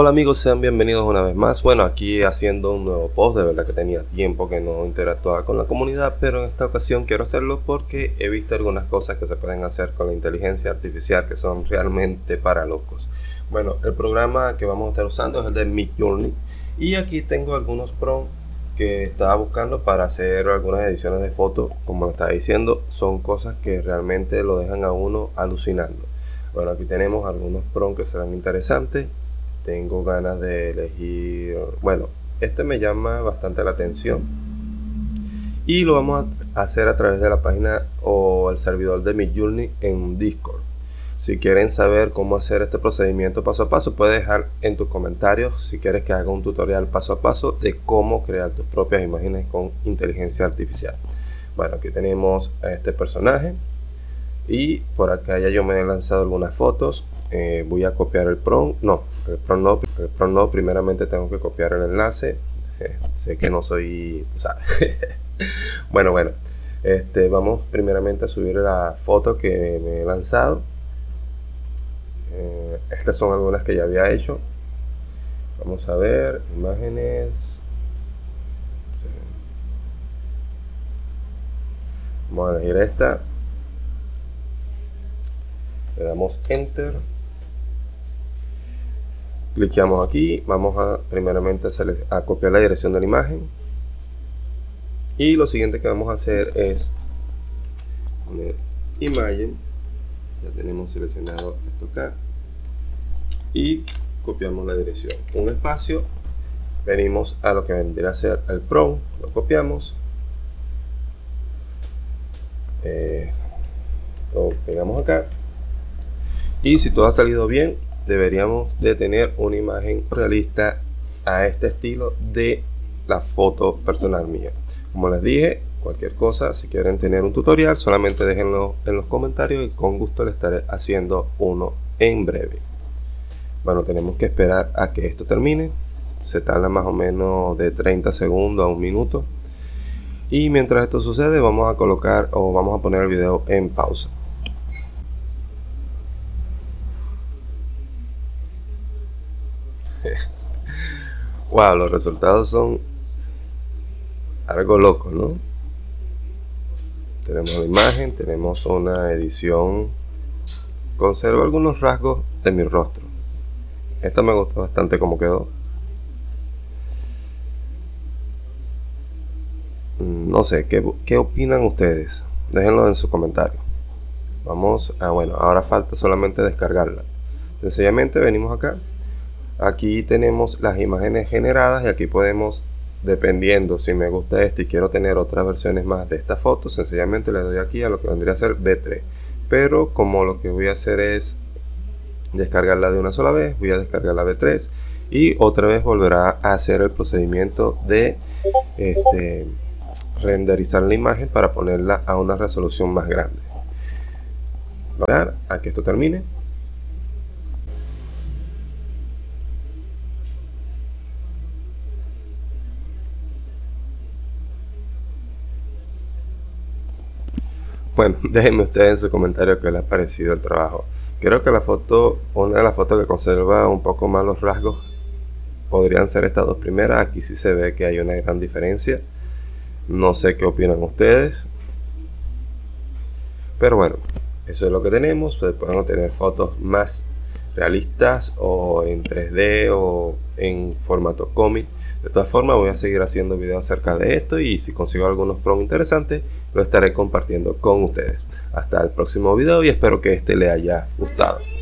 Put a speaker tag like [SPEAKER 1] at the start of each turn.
[SPEAKER 1] Hola amigos, sean bienvenidos una vez más. Bueno, aquí haciendo un nuevo post, de verdad que tenía tiempo que no interactuaba con la comunidad, pero en esta ocasión quiero hacerlo porque he visto algunas cosas que se pueden hacer con la inteligencia artificial que son realmente para locos. Bueno, el programa que vamos a estar usando es el de Midjourney y aquí tengo algunos prompts que estaba buscando para hacer algunas ediciones de fotos, como lo estaba diciendo, son cosas que realmente lo dejan a uno alucinando. Bueno, aquí tenemos algunos prompts que serán interesantes tengo ganas de elegir, bueno, este me llama bastante la atención y lo vamos a hacer a través de la página o el servidor de Midjourney en Discord. Si quieren saber cómo hacer este procedimiento paso a paso, puedes dejar en tus comentarios si quieres que haga un tutorial paso a paso de cómo crear tus propias imágenes con inteligencia artificial. Bueno, aquí tenemos a este personaje y por acá ya yo me he lanzado algunas fotos. Eh, voy a copiar el prompt, no, el prompt no, primeramente tengo que copiar el enlace. Sé que no soy, bueno, bueno, este, vamos primeramente a subir la foto que me he lanzado. Eh, estas son algunas que ya había hecho. Vamos a ver, imágenes. Vamos a elegir esta. Le damos enter Cliqueamos aquí, vamos a primeramente a copiar la dirección de la imagen. Y lo siguiente que vamos a hacer es poner imagen. Ya tenemos seleccionado esto acá. Y copiamos la dirección. Un espacio. Venimos a lo que vendría a ser el prompt. Lo copiamos. Eh, lo pegamos acá. Y si todo ha salido bien, deberíamos de tener una imagen realista a este estilo de la foto personal mía. Como les dije, cualquier cosa, si quieren tener un tutorial, solamente déjenlo en los comentarios y con gusto les estaré haciendo uno en breve. Bueno, tenemos que esperar a que esto termine. Se tarda más o menos de 30 segundos a un minuto. Y mientras esto sucede, vamos a colocar o vamos a poner el video en pausa. wow, los resultados son algo locos, ¿no? Tenemos la imagen, tenemos una edición. Conservo algunos rasgos de mi rostro. Esta me gustó bastante como quedó. Mm, no sé, ¿qué, ¿qué opinan ustedes? Déjenlo en su comentario. Vamos a, bueno, ahora falta solamente descargarla. Sencillamente venimos acá, aquí tenemos las imágenes generadas y aquí podemos dependiendo si me gusta este y quiero tener otras versiones más de esta foto sencillamente le doy aquí a lo que vendría a ser B3 pero como lo que voy a hacer es descargarla de una sola vez voy a descargar la B3 y otra vez volverá a hacer el procedimiento de este, renderizar la imagen para ponerla a una resolución más grande. A que esto termine Bueno, déjenme ustedes en su comentario qué les ha parecido el trabajo. Creo que la foto, una de las fotos que conserva un poco más los rasgos, podrían ser estas dos primeras. Aquí sí se ve que hay una gran diferencia. No sé qué opinan ustedes. Pero bueno, eso es lo que tenemos. Ustedes pueden tener fotos más realistas o en 3D o en formato cómic de todas formas voy a seguir haciendo videos acerca de esto y si consigo algunos pros interesantes lo estaré compartiendo con ustedes. Hasta el próximo video y espero que este le haya gustado.